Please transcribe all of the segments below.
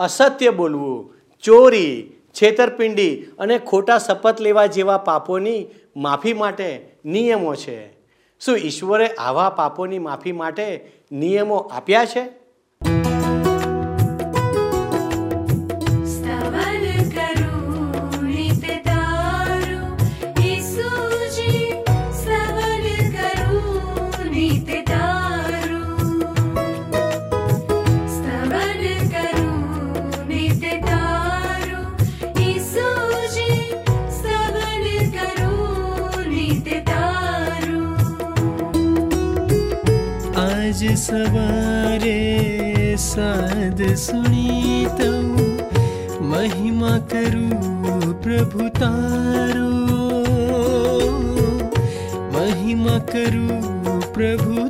અસત્ય બોલવું, ચોરી, છેતરપિંડી અને ખોટા શપથ લેવા જેવા પાપોની માફી માટે નિયમો છે. શું ઈશ્વરે આવા પાપોની માફી માટે નિયમો આપ્યા છે? सर्वे शनि महिमाकप्रभु तार। महिमाकू प्रभु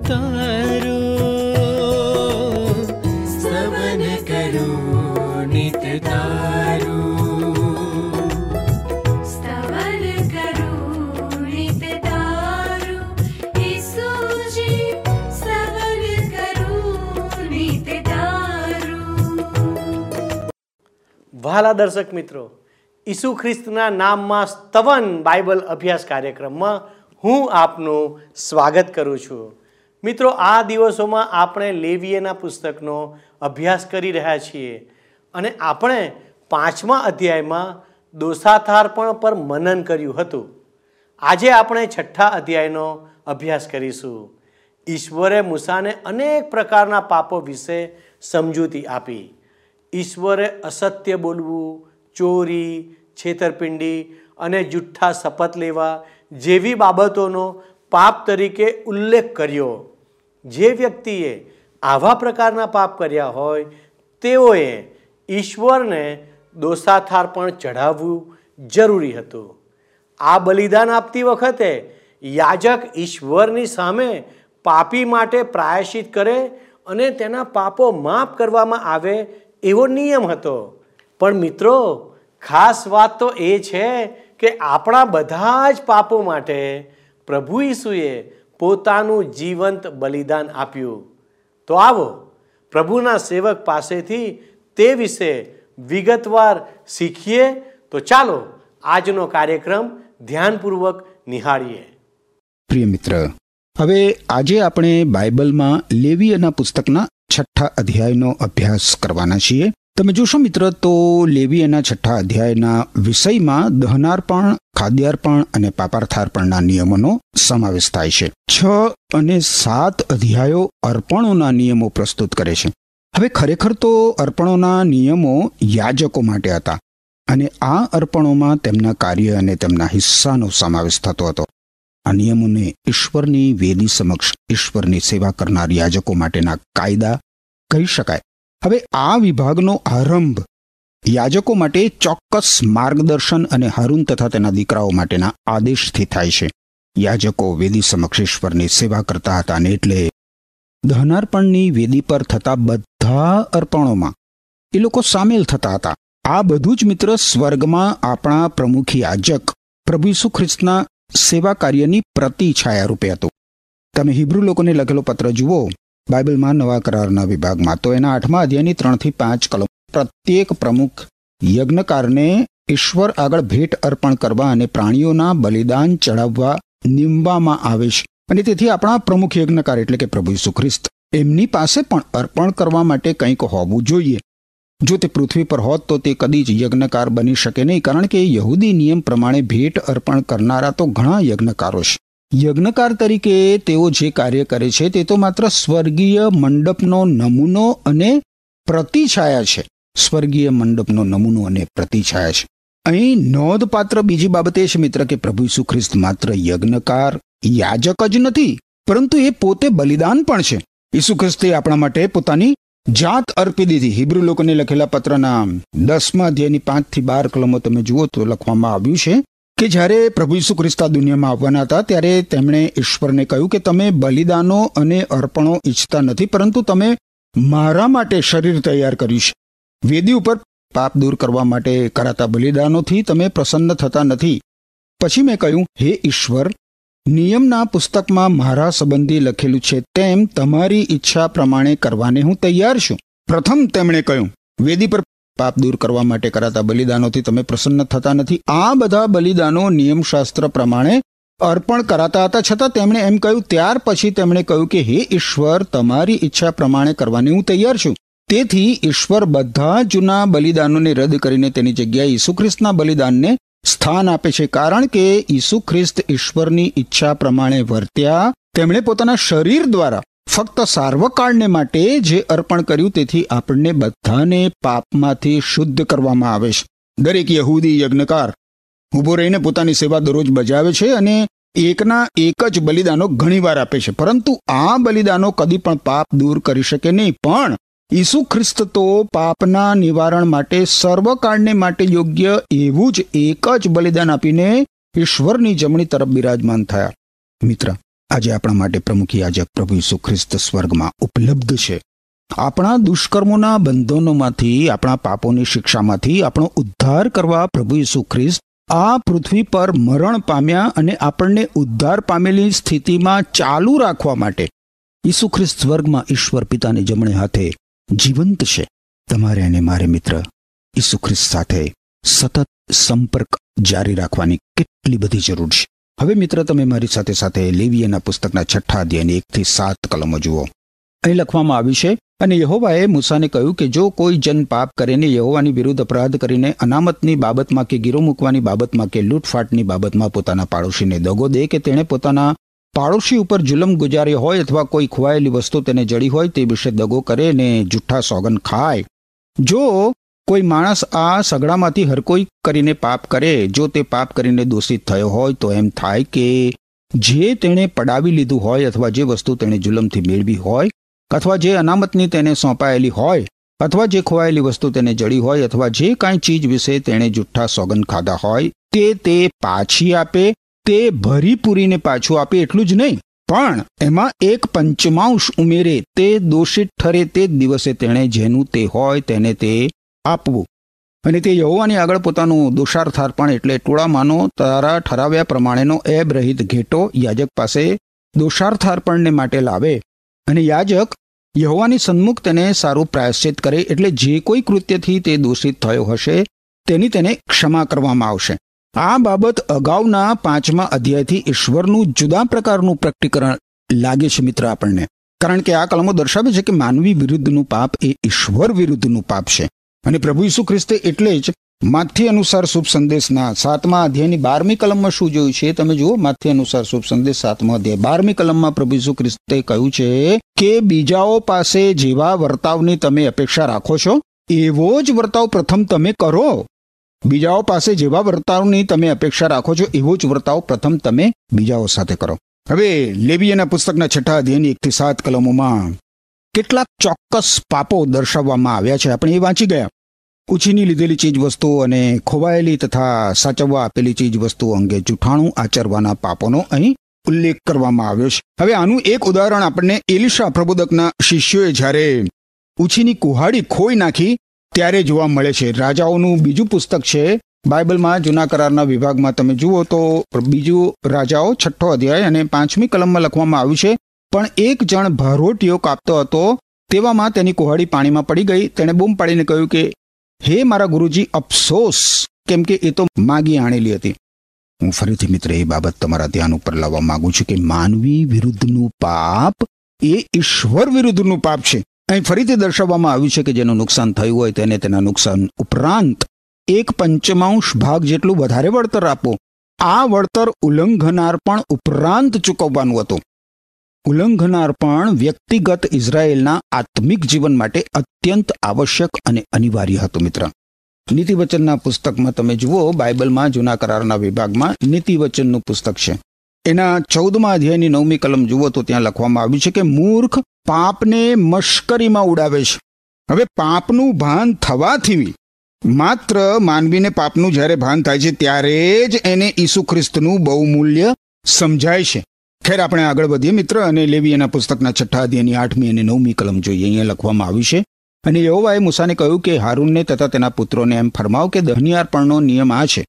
नित सम्य વહાલા દર્શક મિત્રો, ઈસુ ખ્રિસ્તના નામમાં સ્તવન બાઇબલ અભ્યાસ કાર્યક્રમમાં હું આપનું સ્વાગત કરું છું. મિત્રો, આ દિવસોમાં આપણે લેવીએના પુસ્તકનો અભ્યાસ કરી રહ્યા છીએ અને આપણે પાંચમા અધ્યાયમાં દોષાથારપણ પર મનન કર્યું હતું. આજે આપણે છઠ્ઠા અધ્યાયનો અભ્યાસ કરીશું. ઈશ્વરે મૂસાને અનેક પ્રકારના પાપો વિશે સમજૂતી આપી. ઈશ્વરે અસત્ય બોલવું, ચોરી, છેતરપિંડી અને જુઠ્ઠા શપથ લેવા જેવી બાબતોનો પાપ તરીકે ઉલ્લેખ કર્યો. જે વ્યક્તિએ આવા પ્રકારના પાપ કર્યા હોય, તેઓએ ઈશ્વરને દોષાથાર પણ ચઢાવવું જરૂરી હતું. આ બલિદાન આપતી વખતે યાજક ઈશ્વરની સામે પાપી માટે પ્રાયશ્ચિત કરે અને તેના પાપો માફ કરવામાં આવે એવો નિયમ હતો. પણ મિત્રો, ખાસ વાત તો એ છે કે આપણા બધા જ પાપો માટે પ્રભુ ઈસુએ પોતાનું જીવંત બલિદાન આપ્યું. તો આવો, પ્રભુના સેવક પાસેથી તે વિશે વિગતવાર શીખીએ. તો ચાલો, આજનો કાર્યક્રમ ધ્યાનપૂર્વક નિહાળીએ. પ્રિય મિત્ર, હવે આજે આપણે બાઇબલમાં લેવીયના પુસ્તકના છઠ્ઠા અધ્યાયનો અભ્યાસ કરવાના છીએ. તમે જોશો મિત્ર, તો લેવીયના છઠ્ઠા અધ્યાયના વિષયમાં દહનાર્પણ, ખાદ્યાર્પણ અને પાપાર્થાર્પણના નિયમોનો સમાવેશ થાય છે. છ અને સાત અધ્યાયો અર્પણોના નિયમો પ્રસ્તુત કરે છે. હવે ખરેખર તો અર્પણોના નિયમો યાજકો માટે હતા અને આ અર્પણોમાં તેમના કાર્ય અને તેમના હિસ્સાનો સમાવેશ થતો હતો. આ નિયમોને ઈશ્વરની વેદી સમક્ષ ઈશ્વરની સેવા કરનાર યાજકો માટેના કાયદા કહી શકાય. હવે આ વિભાગનો આરંભ યાજકો માટે ચોક્કસ માર્ગદર્શન અને હારૂન તથા તેના દીકરાઓ માટેના આદેશથી થાય છે. યાજકો વેદી સમક્ષ ઈશ્વરની સેવા કરતા હતા અને એટલે દહનાર્પણની વેદી પર થતા બધા અર્પણોમાં એ લોકો સામેલ થતા હતા. આ બધું જ મિત્ર સ્વર્ગમાં આપણા પ્રમુખ યાજક પ્રભુ ખ્રિસ્તના સેવા કાર્યની પ્રતિછાયા રૂપે હતું. તમે હિબ્રુ લોકોને લખેલો પત્ર જુઓ. બાઇબલમાં નવા કરારના વિભાગમાં તો એના આઠમા અધ્યાયની ત્રણથી પાંચ કલમ. પ્રત્યેક પ્રમુખ યજ્ઞકારને ઈશ્વર આગળ ભેટ અર્પણ કરવા અને પ્રાણીઓના બલિદાન ચડાવવા નિમવામાં આવે છે. અને તેથી આપણા પ્રમુખ યજ્ઞકાર એટલે કે પ્રભુ ઈસુ ખ્રિસ્ત. એમની પાસે પણ અર્પણ કરવા માટે કંઈક હોવું જોઈએ. જો તે પૃથ્વી પર હોત તો તે કદી જ યજ્ઞકાર બની શકે નહીં, કારણ કે યહૂદી નિયમ પ્રમાણે ભેટ અર્પણ કરનારા તો ઘણા યજ્ઞકારો છે. યજ્ઞકાર તરીકે તેઓ જે કાર્ય કરે છે તે તો માત્ર સ્વર્ગીય મંડપનો નમૂનો અને પ્રતિછાયા છે. સ્વર્ગીય મંડપનો નમૂનો અને પ્રતિછાયા છે. અહીં નોંધપાત્ર બીજી બાબત એ છે મિત્ર કે પ્રભુ ઈસુ ખ્રિસ્ત માત્ર યજ્ઞકાર યાજક જ નથી, પરંતુ એ પોતે બલિદાન પણ છે. ઈસુ ખ્રિસ્તે આપણા માટે પોતાની જાત અર્પી દીધી. હિબ્રુ લોકોને લખેલા પત્રના દસમા અધ્યાયની પાંચથી બાર કલમો તમે જુઓ તો લખવામાં આવ્યું છે કે જ્યારે પ્રભુ ઈસુ ખ્રિસ્તા દુનિયામાં આવવાના હતા, ત્યારે તેમણે ઈશ્વરને કહ્યું કે તમે બલિદાનો અને અર્પણો ઈચ્છતા નથી, પરંતુ તમે મારા માટે શરીર તૈયાર કર્યું છે. વેદી ઉપર પાપ દૂર કરવા માટે કરાતા બલિદાનોથી તમે પ્રસન્ન થતા નથી. પછી મેં કહ્યું, હે ઈશ્વર નિયમના પુસ્તકમાં મારા સંબંધી લખેલું છે, તેમ તમારી ઈચ્છા પ્રમાણે કરવાને હું તૈયાર છું. પ્રથમ તેમણે કહ્યું, વેદી પર પાપ દૂર કરવા માટે કરાતા બલિદાનોથી તમે પ્રસન્ન થતા નથી. આ બધા બલિદાનો નિયમશાસ્ત્ર પ્રમાણે અર્પણ કરાતા હતા. છતાં તેમણે એમ કહ્યું, ત્યાર પછી તેમણે કહ્યું કે, હે ઈશ્વર, તમારી ઈચ્છા પ્રમાણે કરવાની હું તૈયાર છું. તેથી ઈશ્વર બધા જૂના બલિદાનોને રદ કરીને તેની જગ્યાએ ઈસુ ખ્રિસ્તના બલિદાનને સ્થાન આપે છે. કારણ કે ઈસુ ખ્રિસ્ત ઈશ્વરની ઈચ્છા પ્રમાણે વર્ત્યા, તેમણે પોતાના શરીર દ્વારા ફક્ત સાર્વકાળને માટે જે અર્પણ કર્યું તેથી આપણને બધાને પાપમાંથી શુદ્ધ કરવામાં આવે છે. દરેક યહૂદી યજ્ઞકાર ઊભો રહીને પોતાની સેવા દરરોજ બજાવે છે અને એકના એક જ બલિદાનો ઘણીવાર આપે છે. પરંતુ આ બલિદાનો કદી પણ પાપ દૂર કરી શકે નહીં. પણ ઈસુ ખ્રિસ્ત તો પાપના નિવારણ માટે સર્વકાળને માટે યોગ્ય એવું જ એક જ બલિદાન આપીને ઈશ્વરની જમણી તરફ બિરાજમાન થયા. મિત્ર, આજે આપણા માટે પ્રમુખ યાજક પ્રભુ ઈસુ ખ્રિસ્ત સ્વર્ગમાં ઉપલબ્ધ છે. આપણા દુષ્કર્મોના બંધનોમાંથી, આપણા પાપોની શિક્ષામાંથી આપણો ઉદ્ધાર કરવા પ્રભુ ઈસુ ખ્રિસ્ત આ પૃથ્વી પર મરણ પામ્યા અને આપણને ઉદ્ધાર પામેલી સ્થિતિમાં ચાલુ રાખવા માટે ઈસુ ખ્રિસ્ત સ્વર્ગમાં ઈશ્વર પિતાની જમણે હાથે જીવંત છે. તમારે અને મારે મિત્ર ઈસુ ખ્રિસ્ત સાથે સતત સંપર્ક જારી રાખવાની કેટલી બધી જરૂર છે. હવે મિત્ર, તમે મારી સાથે સાથે લેવીયના પુસ્તકના છઠ્ઠા અધ્યાયની એકથી સાત કલમો જુઓ. અહીં લખવામાં આવ્યું છે, અને યહોવાએ મૂસાને કહ્યું કે જો કોઈ જન પાપ કરીને યહોવાની વિરુદ્ધ અપરાધ કરીને અનામતની બાબતમાં કે ગીરો મૂકવાની બાબતમાં કે લૂંટફાટની બાબતમાં પોતાના પાડોશીને દગો દે કે તેણે પોતાના પાડોશી ઉપર જુલમ ગુજાર્યો હોય અથવા કોઈ ખોવાયેલી વસ્તુ તેને જડી હોય તે વિશે દગો કરે ને જુઠ્ઠા સોગન ખાય. જો કોઈ માણસ આ સગડામાંથી હર કોઈ કરીને પાપ કરે, જો તે પાપ કરીને દોષિત થયો હોય તો એમ થાય કે જે તેણે પડાવી લીધું હોય અથવા જે વસ્તુ તેણે જુલમથી મેળવી હોય, અથવા જે અનામતની તેને સોંપાયેલી હોય, અથવા જે ખોવાયેલી વસ્તુ તેને જડી હોય, અથવા જે કાંઈ ચીજ વિશે તેણે જુઠ્ઠા સોગન ખાધા હોય, તે તે પાછી આપે તે ભરી પૂરીને પાછું આપે એટલું જ નહીં. પણ એમાં એક પંચમાંશ ઉમેરે તે દોષિત ઠરે તે જ દિવસે તેણે જેનું તે હોય તેને તે આપવું. અને તે યહોવાની આગળ પોતાનું દોષાર્થાર્પણ એટલે ટોળામાંનો તારા ઠરાવ્યા પ્રમાણેનો એબ રહિત ઘેટો યાજક પાસે દોષાર્થાર્પણને માટે લાવે. અને યાજક યહોવાની સન્મુખ તેને સારું પ્રાયશ્ચિત કરે એટલે જે કોઈ કૃત્યથી તે દોષિત થયો હશે તેની તેને ક્ષમા કરવામાં આવશે. આ બાબત અગાઉના પાંચમા અધ્યાયથી ઈશ્વરનું જુદા પ્રકારનું પ્રકટીકરણ લાગે છે મિત્ર આપણને. કારણ કે આ કલમો દર્શાવે છે કે માનવી વિરુદ્ધનું પાપ એ ઈશ્વર વિરુદ્ધનું પાપ છે. અને પ્રભુ ઈસુ ખ્રિસ્તે એટલે જ માથ્ય અનુસાર શુભ સંદેશના સાતમા અધ્યાયની બારમી કલમમાં શું જોયું છે? તમે જુઓ માથ્ય અનુસાર શુભ સંદેશ સાતમા અધ્યાય. બારમી કલમમાં પ્રભુ ઈસુ ખ્રિસ્તે કહ્યું છે કે બીજાઓ પાસે જેવા વર્તાવની તમે અપેક્ષા રાખો છો, એવો જ વર્તાવ પ્રથમ તમે કરો. બીજાઓ પાસે જેવા વર્તાવની તમે અપેક્ષા રાખો છો, એવો જ વર્તાવ પ્રથમ તમે બીજાઓ સાથે કરો. હવે લેબિયાના પુસ્તકના છઠ્ઠા અધ્યાયની એકથી સાત કલમોમાં કેટલાક ચોક્કસ પાપો દર્શાવવામાં આવ્યા છે. આપણે એ વાંચી ગયા. ઉછીની લીધેલી ચીજવસ્તુઓ અને ખોવાયેલી તથા સાચવવા આપેલી ચીજવસ્તુઓ અંગે જૂઠાણું આચરવાના પાપોનો અહીં ઉલ્લેખ કરવામાં આવ્યો છે. હવે આનું એક ઉદાહરણ આપણને એલિશા પ્રબોધકના શિષ્યોએ જ્યારે ઉછીની કુહાડી ખોઈ નાખી ત્યારે જોવા મળે છે. રાજાઓનું બીજું પુસ્તક છે, બાઇબલમાં જૂના કરારના વિભાગમાં તમે જુઓ તો બીજું રાજાઓ છઠ્ઠો અધ્યાય અને પાંચમી કલમમાં લખવામાં આવ્યું છે, પણ એક જણ ભારોટીઓ કાપતો હતો, તેવામાં તેની કુહાડી પાણીમાં પડી ગઈ. તેણે બૂમ પાડીને કહ્યું કે, હે મારા ગુરુજી, અફસોસ! કેમ કે એ તો માગી આણેલી હતી. હું ફરીથી મિત્ર, એ બાબત તમારા ધ્યાન ઉપર લાવવા માંગુ છું કે માનવી વિરુદ્ધનું પાપ એ ઈશ્વર વિરુદ્ધનું પાપ છે. અહીં ફરીથી દર્શાવવામાં આવ્યું છે કે જેનું નુકસાન થયું હોય તેને તેના નુકસાન ઉપરાંત એક પંચમાંશ ભાગ જેટલું વધારે વળતર આપો. આ વળતર ઉલ્લંઘનાર પણ ઉપરાંત ચૂકવવાનું હતું. ઉલ્લંઘનાર પણ વ્યક્તિગત ઇઝરાયેલના આત્મિક જીવન માટે અત્યંત આવશ્યક અને અનિવાર્ય હતું, મિત્ર. નીતિવચનના પુસ્તકમાં તમે જુઓ, બાઇબલમાં જૂના કરારના વિભાગમાં નીતિવચનનું પુસ્તક છે. એના ચૌદમા અધ્યાયની નવમી કલમ જુઓ તો ત્યાં લખવામાં આવ્યું છે કે મૂર્ખ પાપને મશ્કરીમાં ઉડાવે છે. હવે પાપનું ભાન થવાથી માત્ર માનવીને પાપનું જ્યારે ભાન થાય છે ત્યારે જ એને ઈસુ ખ્રિસ્તનું બહુમૂલ્ય સમજાય છે. ખેર આપણે આગળ વધીએ મિત્ર, અને લેવી એના પુસ્તકના છઠ્ઠા અધ્યાયની આઠમી અને નવમી કલમ જોઈએ, અહીંયા લખવામાં આવ્યું છે. અને યહોવાએ મૂસાને કહ્યું કે હારૂનને તથા તેના પુત્રોને એમ ફરમાવ કે દહનિયારપણનો નિયમ આ છે.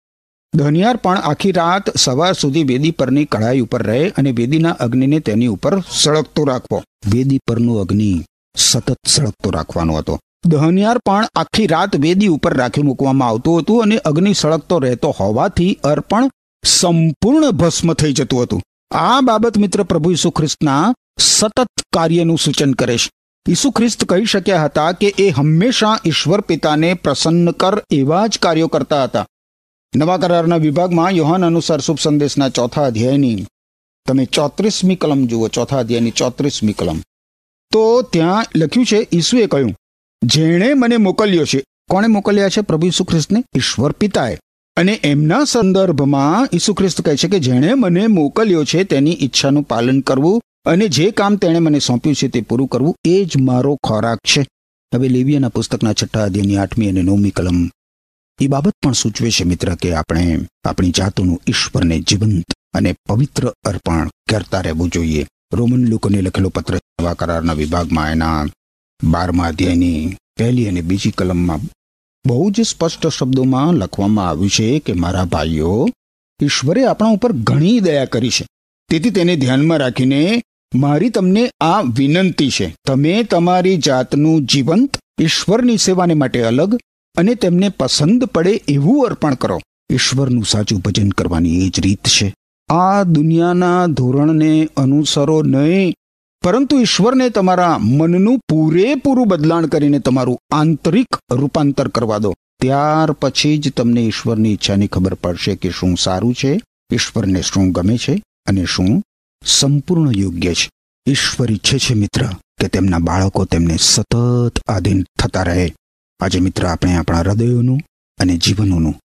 દહનિયારપણ આખી રાત સવાર સુધી વેદી પરની કઢાઈ ઉપર રહે અને વેદીના અગ્નિને તેની ઉપર સળગતો રાખવો. વેદી પરનું અગ્નિ સતત સળગતો રાખવાનો હતો. દહનિયાર પણ આખી રાત વેદી ઉપર રાખી મૂકવામાં આવતું હતું અને અગ્નિ સળગતો રહેતો હોવાથી અર્પણ સંપૂર્ણ ભસ્મ થઈ જતું હતું. આ બાબત મિત્ર પ્રભુ ઈસુ ખ્રિસ્તના સતત કાર્યનું સૂચન કરે છે. ઈસુ ખ્રિસ્ત કહી શક્યા હતા કે એ હંમેશા ઈશ્વર પિતાને પ્રસન્ન કર એવા જ કાર્યો કરતા હતા. નવા કરારના વિભાગમાં યોહાન અનુસાર શુભ સંદેશના ચોથા અધ્યાયની તમે ચોત્રીસમી કલમ જુઓ, ચોથા અધ્યાયની ચોત્રીસમી કલમ. તો ત્યાં લખ્યું છે, ઈસુએ કહ્યું, જેણે મને મોકલ્યો છે. કોણે મોકલ્યા છે? પ્રભુ ઈસુ ખ્રિસ્તને ઈશ્વર પિતાએ. અને એમના સંદર્ભમાં ઈસુ ખ્રિસ્ત કહે છે કે જેણે મને મોકલ્યો છે, તેની ઈચ્છાનું પાલન કરવું અને જે કામ તેણે મને સોંપ્યું છે, તે પૂરું કરવું, એ જ મારો ખોરાક છે. હવે લેવિયાના પુસ્તકના છઠ્ઠા અધ્યાયની આઠમી અને નવમી કલમ. એ બાબત પણ સૂચવે છે મિત્ર કે આપણે આપણી જાતોનું ઈશ્વરને જીવંત અને પવિત્ર અર્પણ કરતા રહેવું જોઈએ. રોમન લોકોને લખેલો પત્ર નવા કરારના વિભાગમાં એના બારમા અધ્યાયની પહેલી અને બીજી કલમમાં બહુ જ સ્પષ્ટ શબ્દોમાં લખવામાં આવ્યું છે કે, મારા ભાઈઓ, ઈશ્વરે આપણા ઉપર ઘણી દયા કરી છે. તેથી તેને ધ્યાનમાં રાખીને મારી તમને આ વિનંતી છે. તમે તમારી જાતનું જીવંત ઈશ્વરની સેવાને માટે અલગ અને તેમને પસંદ પડે એવું અર્પણ કરો. ઈશ્વરનું સાચું ભજન કરવાની એ જ રીત છે. આ દુનિયાના ધોરણને અનુસરો નહીં, પરંતુ ઈશ્વરને તમારા મનનું પૂરેપૂરું બદલાણ કરીને તમારું આંતરિક રૂપાંતર કરવા દો. ત્યાર પછી જ તમને ઈશ્વરની ઈચ્છાની ખબર પડશે કે શું સારું છે, ઈશ્વરને શું ગમે છે અને શું સંપૂર્ણ યોગ્ય છે. ઈશ્વર ઈચ્છે છે મિત્ર, કે તેમના બાળકો તેમને સતત આધીન થતા રહે. આજે મિત્ર આપણે આપણા હૃદયોનું અને જીવનોનું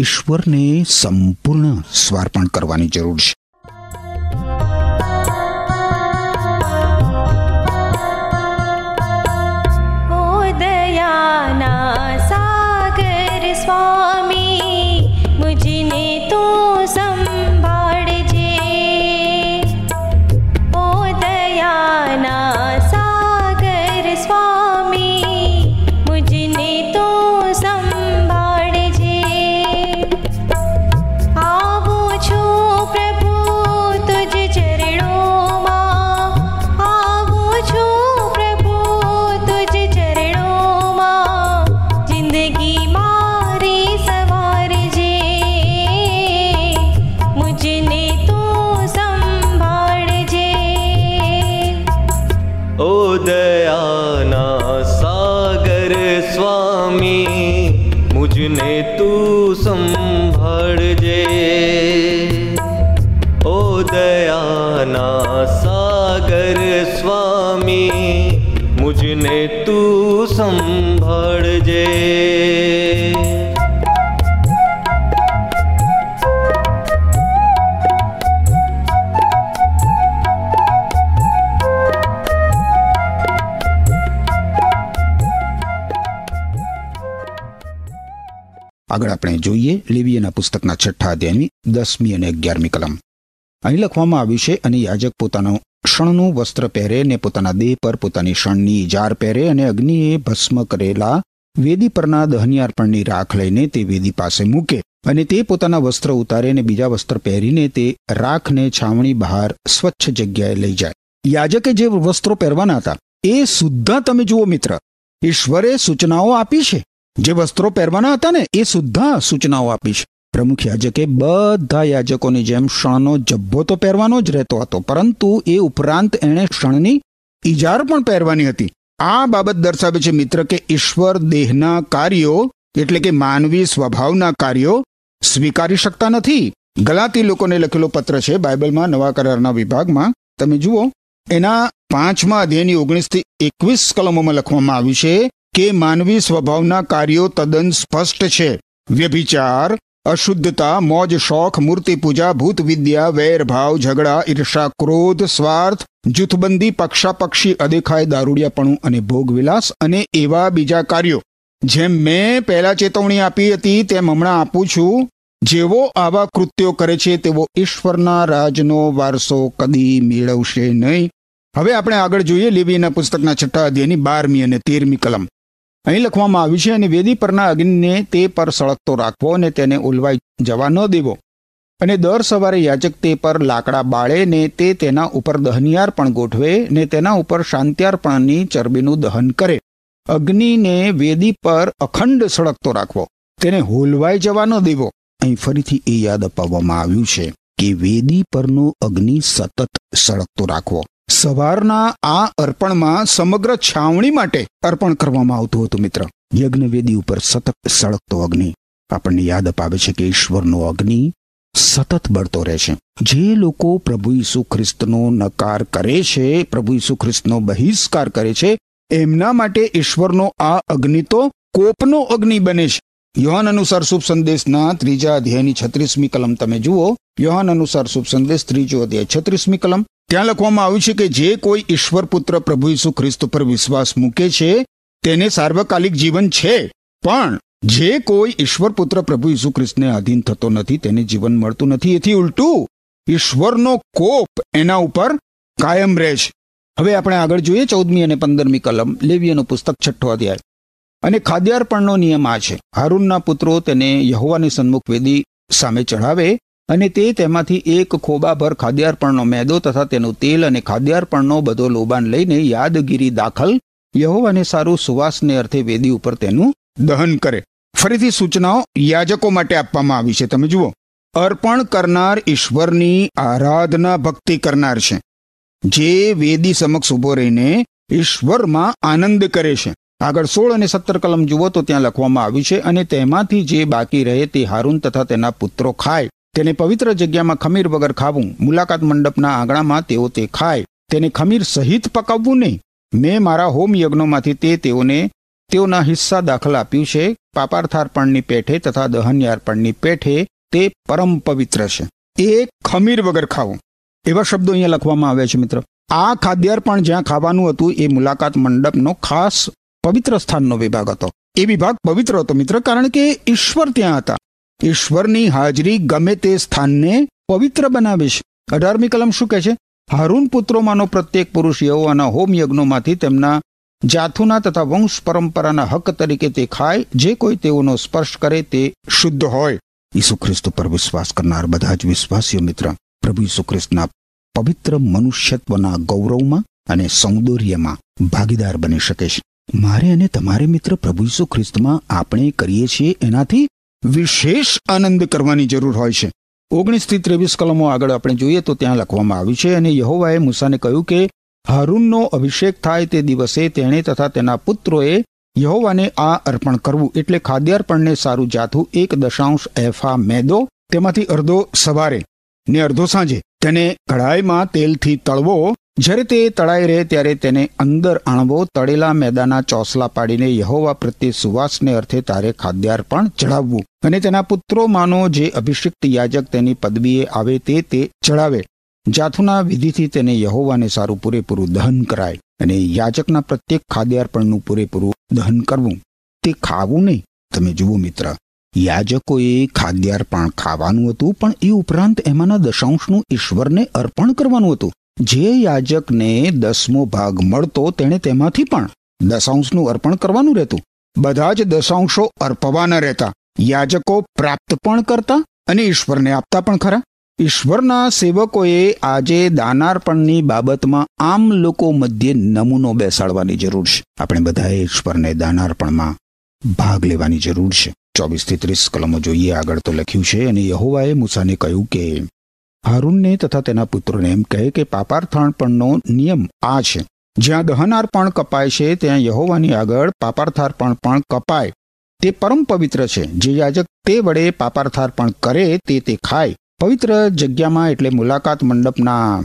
ઈશ્વરને સંપૂર્ણ સ્વાર્પણ કરવાની જરૂર છે. દયાના સાગર સ્વામી મુજને તું સંભાળજે આગળ આપણે જોઈએ લેવીયના પુસ્તકના છઠ્ઠા અધ્યાયની દસમી અને અગિયારમી કલમ અહીં લખવામાં આવ્યું છે, અને યાજક પોતાનું શણનું વસ્ત્ર પહેરે ને પોતાના દેહ પર પોતાની શણની ઇજાર પહેરે અને અગ્નિએ ભસ્મ કરેલા વેદી પરના દહનિયાર્પણની રાખ લઈને તે વેદી પાસે મૂકે અને તે પોતાના વસ્ત્ર ઉતારે અને બીજા વસ્ત્ર પહેરીને તે રાખને છાવણી બહાર સ્વચ્છ જગ્યાએ લઈ જાય. યાજકે જે વસ્ત્રો પહેરવાના હતા, એ સુદ્ધા તમે જુઓ મિત્ર, ઈશ્વરે સૂચનાઓ આપી છે. જે વસ્ત્રો પહેરવાના હતા ને, એ સુદ્ધા સૂચનાઓ આપી છે. પ્રમુખ યાજકે બધા યાજકોની જેમ શણનો જબ્બો તો પહેરવાનો જ રહેતો હતો, પરંતુ એ ઉપરાંત એણે શણની ઇજાર પણ પહેરવાની હતી. આ બાબત દર્શાવે છે મિત્ર કે ઈશ્વર દેહના કાર્યો એટલે કે માનવી સ્વભાવના કાર્યો સ્વીકારી શકતા નથી. ગલાતી લોકોને લખેલો પત્ર છે બાઇબલમાં નવા કરારના વિભાગમાં. તમે જુઓ, એના પાંચમા અધ્યાયની ઓગણીસથી એકવીસ કલમોમાં લખવામાં આવ્યું છે કે માનવી સ્વભાવના કાર્યો તદ્દન સ્પષ્ટ છે. વ્યભિચાર અશુદ્ધતા મોજ શોખ મૂર્તિ પૂજા ભૂત વિદ્યા વેર ઝઘડા ઈર્ષા ક્રોધ સ્વાર્થ જૂથબંધી પક્ષાપક્ષી અદેખાય દારૂડિયાપણું અને ભોગવિલાસ અને એવા બીજા કાર્યો. જેમ મેં પહેલા ચેતવણી આપી હતી, તેમ હમણાં આપું છું. જેવો આવા કૃત્યો કરે છે, તેવો ઈશ્વરના રાજનો વારસો કદી મેળવશે નહીં. હવે આપણે આગળ જોઈએ લેવીના પુસ્તકના છઠ્ઠા અધ્યાયની બારમી અને તેરમી કલમ. અહીં લખવામાં આવ્યું છે, અને વેદી પરના અગ્નિને તે પર સળગતો રાખવો અને તેને ઉલવાઈ જવા ન દેવો. અને દર સવારે યાચક તે પર લાકડા બાળે ને તે તેના ઉપર દહનિયાર પણ ગોઠવે ને તેના ઉપર શાંત્યાર્પણની ચરબીનું દહન કરે. અગ્નિને વેદી પર અખંડ સળગતો રાખવો. તેને હોલવાઈ જવા ન દેવો. અહીં ફરીથી એ યાદ અપાવવામાં આવ્યું છે કે વેદી પરનો અગ્નિ સતત સળગતો રાખવો. સવારના આ અર્પણમાં સમગ્ર છાવણી માટે અર્પણ કરવામાં આવતું હતું, મિત્ર. યજ્ઞવેદી ઉપર સતત સળગતો અગ્નિ. આપણને યાદ અપાવે છે કે ઈશ્વરનો અગ્નિ સતત બળતો રહે છે. જે લોકો પ્રભુ ઈસુ ખ્રિસ્તનો નકાર કરે છે, પ્રભુ ઈસુ ખ્રિસ્તનો બહિષ્કાર કરે છે, એમના માટે ઈશ્વરનો આ અગ્નિ તો કોપનો અગ્નિ બને છે. યોહાન અનુસાર શુભ સંદેશના ત્રીજા અધ્યાયની છત્રીસમી કલમ તમે જુઓ. યોહાન અનુસાર શુભ સંદેશ ત્રીજો અધ્યાય છત્રીસમી કલમ. ત્યાં લખવામાં આવ્યું છે કે જે કોઈ ઈશ્વર પુત્ર પ્રભુ ઈસુ ખ્રિસ્ત પર વિશ્વાસ મૂકે છે, તેને સાર્વકાલિક જીવન છે. પણ જે કોઈ ઈશ્વર પુત્ર પ્રભુ ઈસુ ખ્રિસ્તને આધીન થતો નથી, તેને જીવન મળતું નથી. એથી ઉલટું, ઈશ્વરનો કોપ એના ઉપર કાયમ રહે છે. હવે આપણે આગળ જોઈએ ચૌદમી અને પંદરમી કલમ, લેવીયનો પુસ્તક, છઠ્ઠો અધ્યાય. અને ખાદ્યાર્પણનો નિયમ આ છે. હારૂનના પુત્રો તેને યહોવાની સન્મુખ વેદી સામે ચઢાવે અને તે તેમાંથી એક ખોબાભર ખાદ્યાર્પણનો મેદો તથા તેનું તેલ અને ખાદ્યાર્પણનો બધો લોબાન લઈને યાદગીરી દાખલ યહોવાને સારું સુવાસને અર્થે વેદી ઉપર તેનું દહન કરે. ફરીથી સૂચનાઓ યાજકો માટે આપવામાં આવી છે. તમે જુઓ, અર્પણ કરનાર ઈશ્વરની આરાધના ભક્તિ કરનાર છે. જે વેદી સમક્ષ ઊભો રહીને ઈશ્વરમાં આનંદ કરે છે. આગળ સોળ અને સત્તર કલમ જુઓ તો ત્યાં લખવામાં આવ્યું છે, અને તેમાંથી જે બાકી રહે તે હારૂન તથા તેના પુત્રો ખાય. તેને પવિત્ર જગ્યામાં ખમીર વગર ખાવું, મુલાકાત મંડપના આંગણામાં તેઓ તે ખાય. તેને ખમીર સહિત પકાવવું નહીં. મેં મારા હોમ યજ્ઞોમાંથી તે તેઓને તેઓના હિસ્સા દાખલ આપ્યું છે. પાપાર્થાર્પણની પેઠે તથા દહન્યાર્પણની પેઠે તે પરમ પવિત્ર છે. એ ખમીર વગર ખાવું. એવા શબ્દો અહીંયા લખવામાં આવ્યા છે મિત્ર. આ ખાદ્યાર્પણ જ્યાં ખાવાનું હતું, એ મુલાકાત મંડપનો ખાસ પવિત્ર સ્થાનનો વિભાગ હતો. એ વિભાગ પવિત્ર હતો મિત્ર, કારણ કે ઈશ્વર ત્યાં હતા. ઈશ્વરની હાજરી ગમે તે સ્થાનને પવિત્ર બનાવે છે અઢારમી કલમ શું કહે છે? હારૂન પુત્રોમાંનો પ્રત્યેક પુરુષ યહોવાના હોમ યજ્ઞોમાંથી તેમના જાથુના તથા વંશ પરંપરાના હક તરીકે તે ખાય, જે કોઈ તેઓનો સ્પર્શ કરે તે શુદ્ધ હોય. ઈસુ ખ્રિસ્ત પર વિશ્વાસ કરનાર બધા જ વિશ્વાસીઓ મિત્ર, પ્રભુ ઈસુ ખ્રિસ્તના પવિત્ર મનુષ્યત્વના ગૌરવમાં અને સૌંદર્યમાં ભાગીદાર બની શકે છે. મારે અને તમારે મિત્ર પ્રભુ ઈસુ ખ્રિસ્તમાં આપણે કરીએ છીએ એનાથી વિશેષ આનંદ કરવાની જરૂર હોય છે. ઓગણીસથી ત્રેવીસ કલમો આગળ આપણે જોઈએ તો ત્યાં લખવામાં આવ્યું છે, અને યહોવાએ મૂસાને કહ્યું કે, હારૂનનો અભિષેક થાય તે દિવસે તેણે તથા તેના પુત્રોએ યહોવાને આ અર્પણ કરવું. એટલે ખાદ્યાર્પણને સારું જાથું એક દશાંશ એફા મેદો, તેમાંથી અડધો સવારે ને અડધો સાંજે. તેને કઢાઈમાં તેલથી તળવો જ્યારે તે તળાઈ રહે ત્યારે તેને અંદર આણવો, તળેલા મેદાના ચોસલા પાડીને યહોવા પ્રત્યે સુવાસને અર્થે તારે ખાદ્યાર્પણ ચઢાવવું અને તેના પુત્રોમાંનો જે અભિષિક્ત યાજક તેની પદવીએ આવે તે તે ચડાવે જાથુના વિધિથી તેને યહોવાને સારું પૂરેપૂરું દહન કરાય અને યાજકના પ્રત્યેક ખાદ્યાર્પણનું પૂરેપૂરું દહન કરવું. તે ખાવું નહીં. તમે જુઓ મિત્ર, યાજકોએ ખાદ્યાર્પણ ખાવાનું હતું, પણ એ ઉપરાંત એમાંના દશાંશનું ઈશ્વરને અર્પણ કરવાનું હતું. જે યાજકને દસમો ભાગ મળતો તેણે તેમાંથી પણ દશાંશનું અર્પણ કરવાનું રહેતું. બધા જ દશાંશો અર્પવાના રહેતા. યાજકો પ્રાપ્ત પણ કરતા અને ઈશ્વરને આપતા પણ ખરા. ઈશ્વરના સેવકોએ આજે દાનાર્પણની બાબતમાં આમ લોકો મધ્યે નમૂનો બેસાડવાની જરૂર છે. આપણે બધાએ ઈશ્વરને દાનાર્પણમાં ભાગ લેવાની જરૂર છે. ચોવીસથી ત્રીસ કલમો જોઈએ. આગળ તો લખ્યું છે અને યહોવાએ મૂસાને કહ્યું કે હારૂનને તથા તેના પુત્રોને એમ કહે કે પાપાર્થાર્પણનો નિયમ આ છે. જ્યાં દહનાર્પણ કપાય છે, ત્યાં યહોવાની આગળ પાપાર્થાર્પણ પણ કપાય. તે પરમ પવિત્ર છે. જે યાજક તે વડે પાપાર્થાર્પણ કરે, તે તે ખાય. પવિત્ર જગ્યામાં એટલે મુલાકાત મંડપના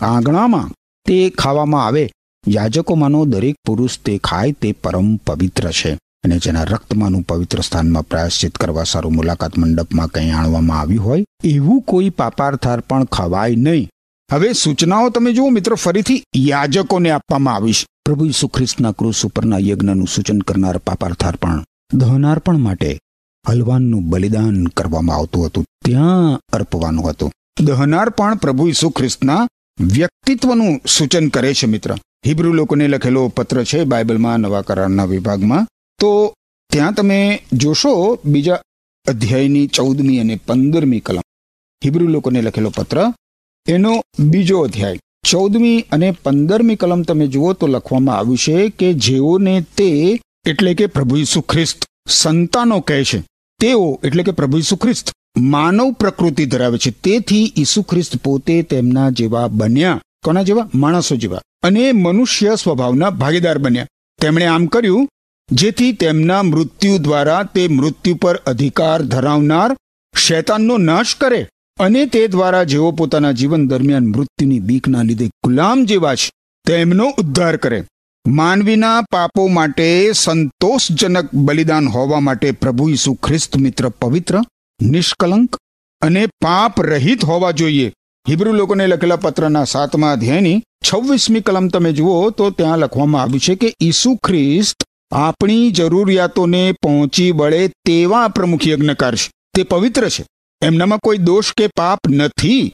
આંગણામાં તે ખાવામાં આવે. યાજકોમાંનો દરેક પુરુષ તે ખાય, તે પરમ પવિત્ર છે. અને જેના રક્તમાંનું પવિત્ર સ્થાનમાં પ્રાયશ્ચિત કરવા સારું મુલાકાત મંડપમાં કંઈ આણવામાં આવ્યું હોય, એવું કોઈ પાપાર્થાર પણ ખવાય નહીં. હવે સૂચનાઓ તમે જુઓ મિત્રો, ફરીથી યાજકોને આપવામાં આવીશ પ્રભુ ઈસુ ખ્રિસ્તના ક્રુસ ઉપરના યજ્ઞનું સૂચન કરનાર પાપાર્થાર્પણ દહનાર્પણ માટે હલવાનનું બલિદાન કરવામાં આવતું હતું, ત્યાં અર્પવાનું હતું. દહનાર્પણ પ્રભુ ઈસુ ખ્રિસ્તના વ્યક્તિત્વનું સૂચન કરે છે મિત્ર. હિબ્રુ લોકોને લખેલો પત્ર છે બાઇબલમાં નવા કરારના વિભાગમાં. તો ત્યાં તમે જોશો બીજા અધ્યાયની ચૌદમી અને પંદરમી કલમ. હિબ્રુ લોકોને લખેલો પત્ર. એનો બીજો અધ્યાય. ચૌદમી અને પંદરમી કલમ તમે જુઓ તો લખવામાં આવ્યું છે કે જેઓને તે એટલે કે પ્રભુ ઈસુ ખ્રિસ્ત સંતાનો કહે છે. તેઓ એટલે કે પ્રભુ ઈસુ ખ્રિસ્ત માનવ પ્રકૃતિ ધરાવે છે. તેથી ઈસુ ખ્રિસ્ત પોતે તેમના જેવા બન્યા. કોના જેવા? માણસો જેવા. અને મનુષ્ય સ્વભાવના ભાગીદાર બન્યા. તેમણે આમ કર્યું જેથી તેમના મૃત્યુ દ્વારા તે મૃત્યુ પર અધિકાર ધરાવનાર શૈતાનનો નાશ કરે અને તે દ્વારા જેઓ પોતાના જીવન દરમિયાન મૃત્યુની બીકના લીધે ગુલામ જેવા છે, તેમનો ઉદ્ધાર કરે. માનવીના પાપો માટે સંતોષજનક બલિદાન હોવા માટે પ્રભુ ઈસુ ખ્રિસ્ત મિત્ર પવિત્ર, નિષ્કલંક અને પાપ રહિત હોવા જોઈએ. હિબ્રુ લોકોને લખેલા પત્રના સાતમા અધ્યાયની છવ્વીસમી કલમ તમે જુઓ તો ત્યાં લખવામાં આવ્યું છે કે ઈસુ ખ્રિસ્ત આપણી જરૂરિયાતોને પહોંચી વળે તેવા પ્રમુખ યજ્ઞકાર છે તે પવિત્ર છે. એમનામાં કોઈ દોષ કે પાપ નથી.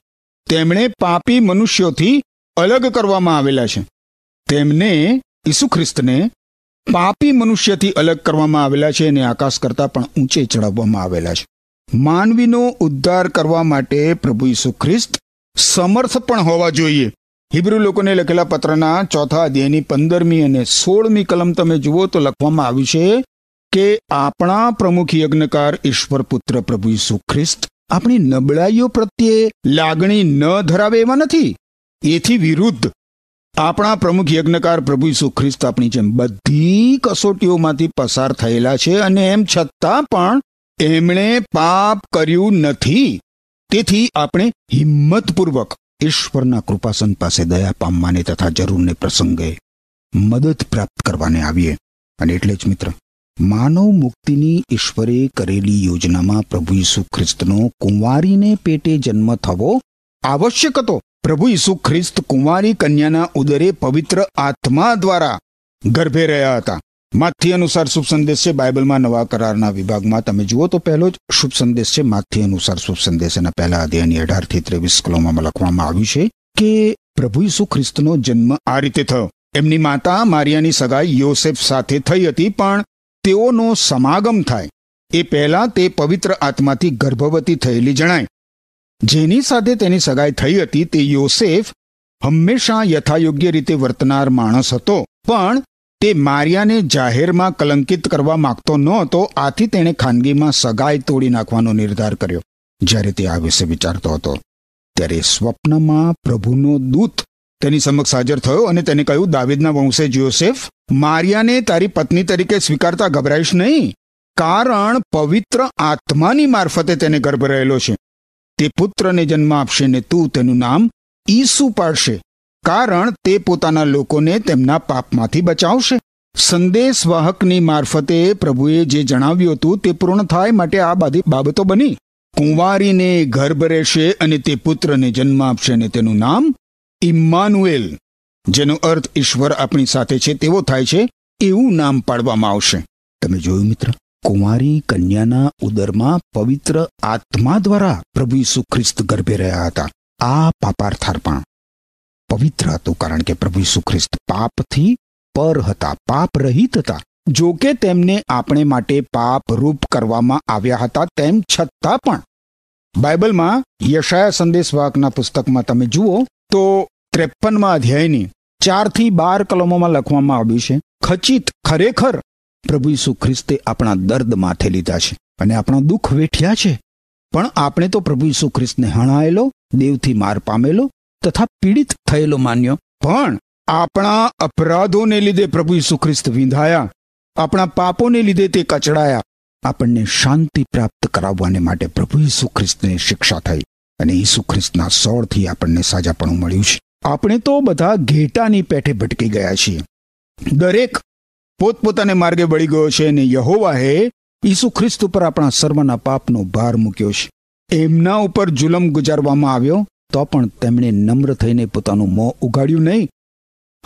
તેમણે પાપી મનુષ્યોથી અલગ કરવામાં આવેલા છે. તેમને ઈસુ ખ્રિસ્તને પાપી મનુષ્યથી અલગ કરવામાં આવેલા છે અને આકાશ કરતાં પણ ઊંચે ચડાવવામાં આવેલા છે. માનવીનો ઉદ્ધાર કરવા માટે પ્રભુ ઈસુ ખ્રિસ્ત સમર્થ પણ હોવા જોઈએ. હિબ્રુ લોકોને લખેલા પત્રના ચોથા અધ્યાયની પંદરમી અને સોળમી કલમ તમે જુઓ તો લખવામાં આવ્યું છે કે આપણા પ્રમુખ યજ્ઞકાર ઈશ્વર પુત્ર પ્રભુ ઈસુ ખ્રિસ્ત આપણી નબળાઈઓ પ્રત્યે લાગણી ન ધરાવે એવા નથી. એથી વિરુદ્ધ આપણા પ્રમુખ યજ્ઞકાર પ્રભુ ઈસુ ખ્રિસ્ત આપણી જેમ બધી કસોટીઓમાંથી પસાર થયેલા છે અને એમ છતાં પણ એમણે પાપ કર્યું નથી. તેથી આપણે હિંમતપૂર્વક ઈશ્વરના કૃપાસન પાસે દયા પામવાને તથા જરૂરને પ્રસંગે મદદ પ્રાપ્ત કરવાને આવીએ. અને એટલે જ મિત્ર, માનવ મુક્તિની ઈશ્વરે કરેલી યોજનામાં પ્રભુ ઈસુ ખ્રિસ્તનો કુંવારીને પેટે જન્મ થવો આવશ્યક હતો. પ્રભુ ઈસુ ખ્રિસ્ત કુંવારી કન્યાના ઉદરે પવિત્ર આત્મા દ્વારા ગર્ભે રહ્યા હતા. માથી અનુસાર શુભ સંદેશ છે. બાઇબલમાં નવા કરારના વિભાગમાં તમે જુઓ તો પહેલો જ શુભ સંદેશ છે. માથી અનુસાર શુભ સંદેશના પહેલા અધ્યાયની અઢારથી ત્રેવીસ કલોમાં લખવામાં આવ્યું છે કે પ્રભુ ઈસુ ખ્રિસ્તનો જન્મ આ રીતે થયો. એમની માતા મારિયાની સગાઈ યોસેફ સાથે થઈ હતી, પણ તેઓનો સમાગમ થાય. એ પહેલા તે પવિત્ર આત્માથી ગર્ભવતી થયેલી જણાય. જેની સાથે તેની સગાઈ થઈ હતી તે યોસેફ હંમેશા યથાયોગ્ય રીતે વર્તનાર માણસ હતો. પણ તે મારિયાને જાહેરમાં કલંકિત કરવા માંગતો નહોતો, આથી તેણે ખાનગીમાં સગાઈ તોડી નાખવાનો નિર્ધાર કર્યો. જ્યારે તે આ વિશે વિચારતો હતો, ત્યારે સ્વપ્નમાં પ્રભુનો દૂત તેની સમક્ષ હાજર થયો અને તેને કહ્યું, દાવિદના વંશે જોસેફ મારિયાને તારી પત્ની તરીકે સ્વીકારતા ગભરાઈશ નહીં. કારણ પવિત્ર આત્માની મારફતે તેને ગર્ભ રહેલો છે. તે પુત્રને જન્મ આપશે ને તું તેનું નામ ઈસુ પાડશે. કારણ તે પોતાના લોકોને તેમના પાપમાંથી બચાવશે. સંદેશવાહકની મારફતે પ્રભુએ જે જણાવ્યું હતું તે પૂર્ણ થાય માટે આ બધી બાબતો બની. કુંવારીને ગર્ભ રહેશે અને તે પુત્રને જન્મ આપશે અને તેનું નામ ઇમ્માનુએલ, જેનો અર્થ ઈશ્વર આપણી સાથે છે તેવો થાય છે, એવું નામ પાડવામાં આવશે. તમે જોયું મિત્ર, કુંવારી કન્યાના ઉદરમાં પવિત્ર આત્મા દ્વારા પ્રભુ ઈસુ ખ્રિસ્ત ગર્ભે રહ્યા હતા. આ પાપાર્થાર્પણ. પવિત્ર હતું કારણ કે પ્રભુ ઈસુ ખ્રિસ્ત પાપથી પર હતા પાપ રહિત હતા. જો કે તેમને આપણે માટે પાપ રૂપ કરવામાં આવ્યા હતા તેમ છતાં પણ. બાઇબલમાં યશાયા સંદેશવાહકના પુસ્તકમાં તમે જુઓ તો ત્રેપનમાં અધ્યાયની ચારથી બાર કલમોમાં લખવામાં આવ્યું છે, ખચિત ખરેખર પ્રભુ ઈસુ ખ્રિસ્તે આપણા દર્દ માથે લીધા છે અને આપણા દુઃખ વેઠ્યા છે. પણ આપણે તો પ્રભુ ઈસુ ખ્રિસ્તને હણાયેલો, દેવથી માર પામેલો તથા પીડિત થયેલો માન્યો. પણ આપણા અપરાધોને લીધે પ્રભુ ઈસુ ખ્રિસ્ત વિંધાયા. આપણા પાપોને લીધે તે કચડાયા. આપણને શાંતિ પ્રાપ્ત કરાવવાને માટે પ્રભુ ઈસુ ખ્રિસ્તને શિક્ષા થઈ અને ઈસુ ખ્રિસ્તના સોળથી આપણને સાજાપણું મળ્યું છે. આપણે તો બધા ઘેટાની પેઠે ભટકી ગયા છીએ. દરેક પોતપોતાને માર્ગે વળી ગયો છે અને યહોવાએ ઈસુ ખ્રિસ્ત ઉપર આપણા સર્વના પાપનો ભાર મૂક્યો છે. એમના ઉપર જુલમ ગુજારવામાં આવ્યો. તો પણ તેમણે નમ્ર થઈને પોતાનું મોં ઉગાડ્યું નહીં.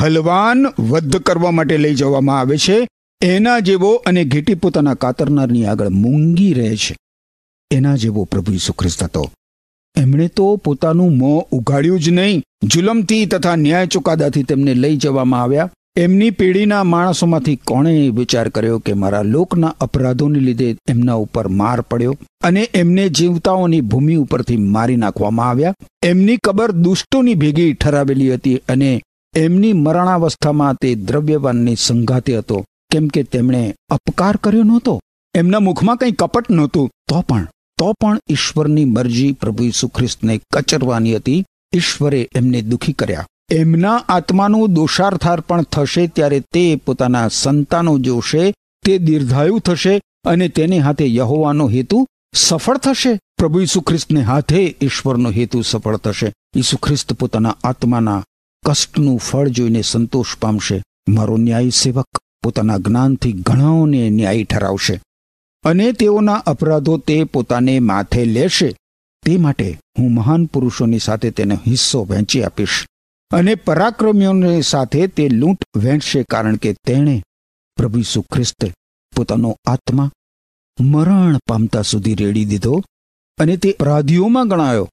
હલવાન વધ કરવા માટે લઈ જવામાં આવે છે. એના જેવો અને ઘેટી પોતાના કાતરનારની આગળ મૂંગી રહે છે. એના જેવો પ્રભુ ઈસુ ખ્રિસ્ત હતો. એમણે તો પોતાનું મોં ઉગાડ્યું જ નહીં. જુલમથી તથા ન્યાય ચુકાદાથી તેમને લઈ જવામાં આવ્યા. એમની પેઢીના માણસોમાંથી કોણે વિચાર કર્યો કે મારા લોકના અપરાધોને લીધે એમના ઉપર માર પડ્યો અને એમને જીવતાઓની ભૂમિ ઉપરથી મારી નાખવામાં આવ્યા? એમની કબર દુષ્ટોની ભેગી ઠરાવેલી હતી અને એમની મરણાવસ્થામાં તે દ્રવ્યવાનની સંઘાતે હતો, કેમ કે તેમણે અપકાર કર્યો નહોતો. એમના મુખમાં કંઈ કપટ નહોતું. તો પણ તો પણ ઈશ્વરની મરજી પ્રભુ ઈસુ ખ્રિસ્તને કચરવાની હતી. ઈશ્વરે એમને દુખી કર્યા. એમના આત્માનું દોષાર્થાર્પણ થશે ત્યારે તે પોતાના સંતાનો જોશે, તે દીર્ઘાયુ થશે અને તેને હાથે યહોવાનો હેતુ સફળ થશે. પ્રભુ ઈસુ ખ્રિસ્તને હાથે ઈશ્વરનો હેતુ સફળ થશે. ઈસુ ખ્રિસ્ત પોતાના આત્માના કષ્ટનું ફળ જોઈને સંતોષ પામશે. મારો ન્યાય સેવક પોતાના જ્ઞાનથી ઘણાઓને ન્યાય ઠરાવશે અને તેઓના અપરાધો તે પોતાને માથે લેશે. તે માટે હું મહાન પુરુષોની સાથે તેનો હિસ્સો વહેંચી આપીશ. અને પરાક્રમીઓની સાથે તે લૂંટ વહેંચશે કારણ કે તેણે પ્રભુ ઈસુ ખ્રિસ્તે પોતાનો આત્મા મરણ પામતા સુધી રેડી દીધો અને તે અપરાધીઓમાં ગણાયો.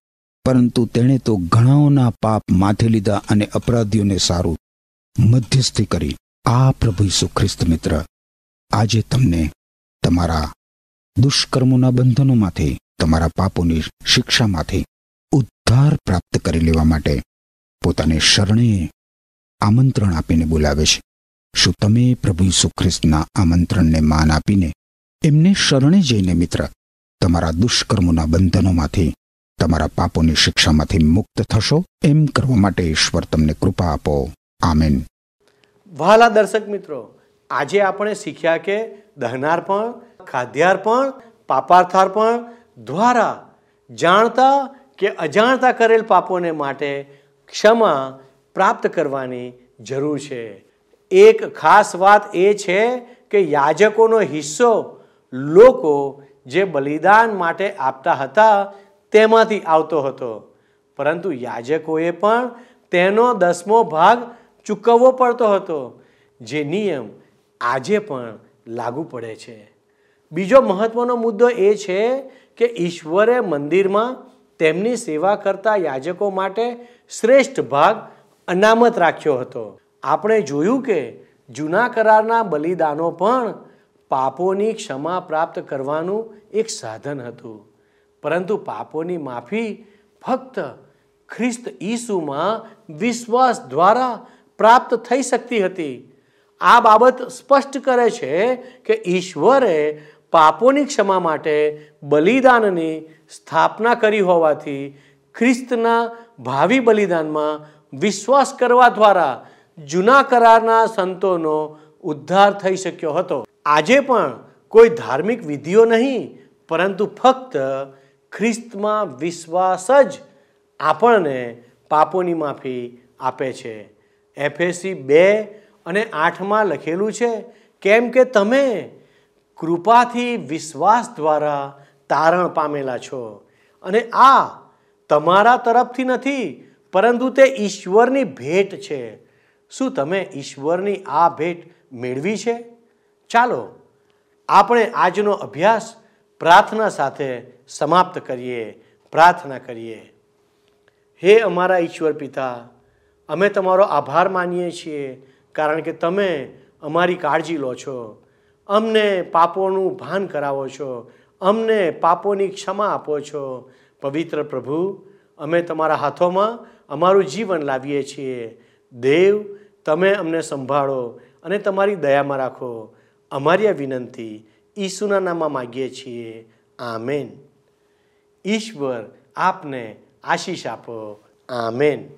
પરંતુ તેણે તો ઘણાઓના પાપ માથે લીધા અને અપરાધીઓને સારું મધ્યસ્થી કરી. આ પ્રભુ ઈસુ ખ્રિસ્ત મિત્ર, આજે તમને તમારા દુષ્કર્મોના બંધનોમાંથી, તમારા પાપોની શિક્ષામાંથી ઉદ્ધાર પ્રાપ્ત કરી લેવા માટે પોતાને શરણે આમંત્રણ આપીને બોલાવે છે. શું તમે પ્રભુ ઈસુ આમંત્રણને માન આપીને એમને શરણે જઈને મિત્ર, તમારા દુષ્કર્મોના બંધનોમાંથી, તમારા પાપોની શિક્ષામાંથી મુક્ત થશો? એમ કરવા માટે ઈશ્વર તમને કૃપા આપો. આમેન. વહાલા દર્શક મિત્રો, આજે આપણે શીખ્યા કે દહનાર્પણ, ખાદ્યાર્પણ ખાદ્યાર પણ પાપાર્થાર પણ દ્વારા જાણતા કે અજાણતા કરેલ પાપોને માટે ક્ષમા પ્રાપ્ત કરવાની જરૂર છે. એક ખાસ વાત એ છે કે યાજકોનો હિસ્સો લોકો જે બલિદાન માટે આપતા હતા તેમાંથી આવતો હતો. પરંતુ યાજકોએ પણ તેનો દસમો ભાગ ચૂકવવો પડતો હતો, જે નિયમ આજે પણ લાગુ પડે છે. બીજો મહત્ત્વનો મુદ્દો એ છે કે ઈશ્વરે મંદિરમાં તેમની સેવા કરતા યાજકો માટે શ્રેષ્ઠ ભાગ અનામત રાખ્યો હતો. આપણે જોયું કે જૂના કરારના બલિદાનો પણ પાપોની ક્ષમા પ્રાપ્ત કરવાનું એક સાધન હતું. પરંતુ પાપોની માફી ફક્ત ખ્રિસ્ત ઈસુમાં વિશ્વાસ દ્વારા પ્રાપ્ત થઈ શકતી હતી. આ બાબત સ્પષ્ટ કરે છે કે ઈશ્વરે પાપોની ક્ષમા માટે બલિદાનની સ્થાપના કરી હોવાથી ખ્રિસ્તના ભાવિ બલિદાનમાં વિશ્વાસ કરવા દ્વારા જૂના કરારના સંતોનો ઉદ્ધાર થઈ શક્યો હતો. આજે પણ કોઈ ધાર્મિક વિધિઓ નહીં, પરંતુ ફક્ત ખ્રિસ્તમાં વિશ્વાસ જ આપણને પાપોની માફી આપે છે. એફએસી બે અને આઠમાં લખેલું છે, કેમ કે તમે કૃપાથી વિશ્વાસ દ્વારા તારણ પામેલા છો. અને આ તમારા તરફથી નથી, પરંતુ તે ઈશ્વરની ભેટ છે. શું તમે ઈશ્વરની આ ભેટ મેળવી છે? ચાલો, આપણે આજનો અભ્યાસ પ્રાર્થના સાથે સમાપ્ત કરીએ, પ્રાર્થના કરીએ. હે અમારા ઈશ્વર પિતા, અમે તમારો આભાર માનીએ છીએ, કારણ કે તમે અમારી કાળજી લો છો. અમને પાપોનું ભાન કરાવો છો, અમને પાપોની ક્ષમા આપો છો. પવિત્ર પ્રભુ, અમે તમારા હાથોમાં અમારું જીવન લાવીએ છીએ. દેવ, તમે અમને સંભાળો અને તમારી દયામાં રાખો. અમારી આ વિનંતી ઈસુના નામમાં માગીએ છીએ. આમેન. ઈશ્વર આપને આશીષ આપો. આમેન.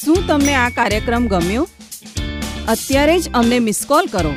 શું તમને આ કાર્યક્રમ ગમ્યો? અત્યારે જ અમને મિસ કોલ કરો.